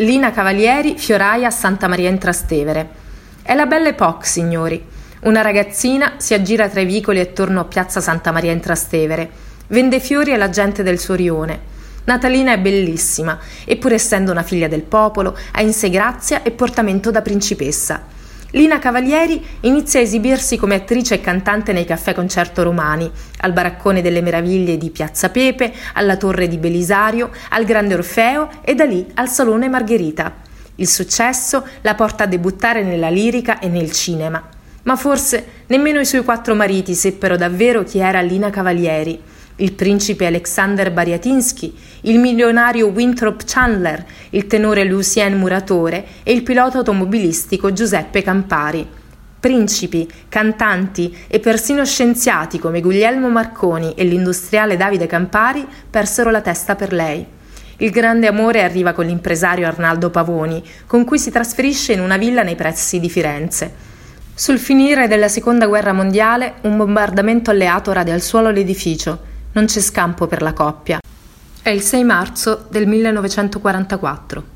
Lina Cavalieri, fioraia a Santa Maria in Trastevere. È la Belle Époque, signori. Una ragazzina si aggira tra i vicoli attorno a Piazza Santa Maria in Trastevere. Vende fiori alla gente del suo rione. Natalina è bellissima e pur essendo una figlia del popolo ha in sé grazia e portamento da principessa. Lina Cavalieri inizia a esibirsi come attrice e cantante nei caffè concerto romani, al Baraccone delle Meraviglie di Piazza Pepe, alla Torre di Belisario, al Grande Orfeo e da lì al Salone Margherita. Il successo la porta a debuttare nella lirica e nel cinema. Ma forse nemmeno i suoi quattro mariti seppero davvero chi era Lina Cavalieri il principe Alexander Bariatinsky, il milionario Winthrop Chandler, il tenore Lucien Muratore e il pilota automobilistico Giuseppe Campari. Principi, cantanti e persino scienziati come Guglielmo Marconi e l'industriale Davide Campari persero la testa per lei. Il grande amore arriva con l'impresario Arnaldo Pavoni, con cui si trasferisce in una villa nei pressi di Firenze. Sul finire della seconda guerra mondiale, un bombardamento alleato rade al suolo l'edificio non c'è scampo per la coppia. È il 6 marzo del 1944.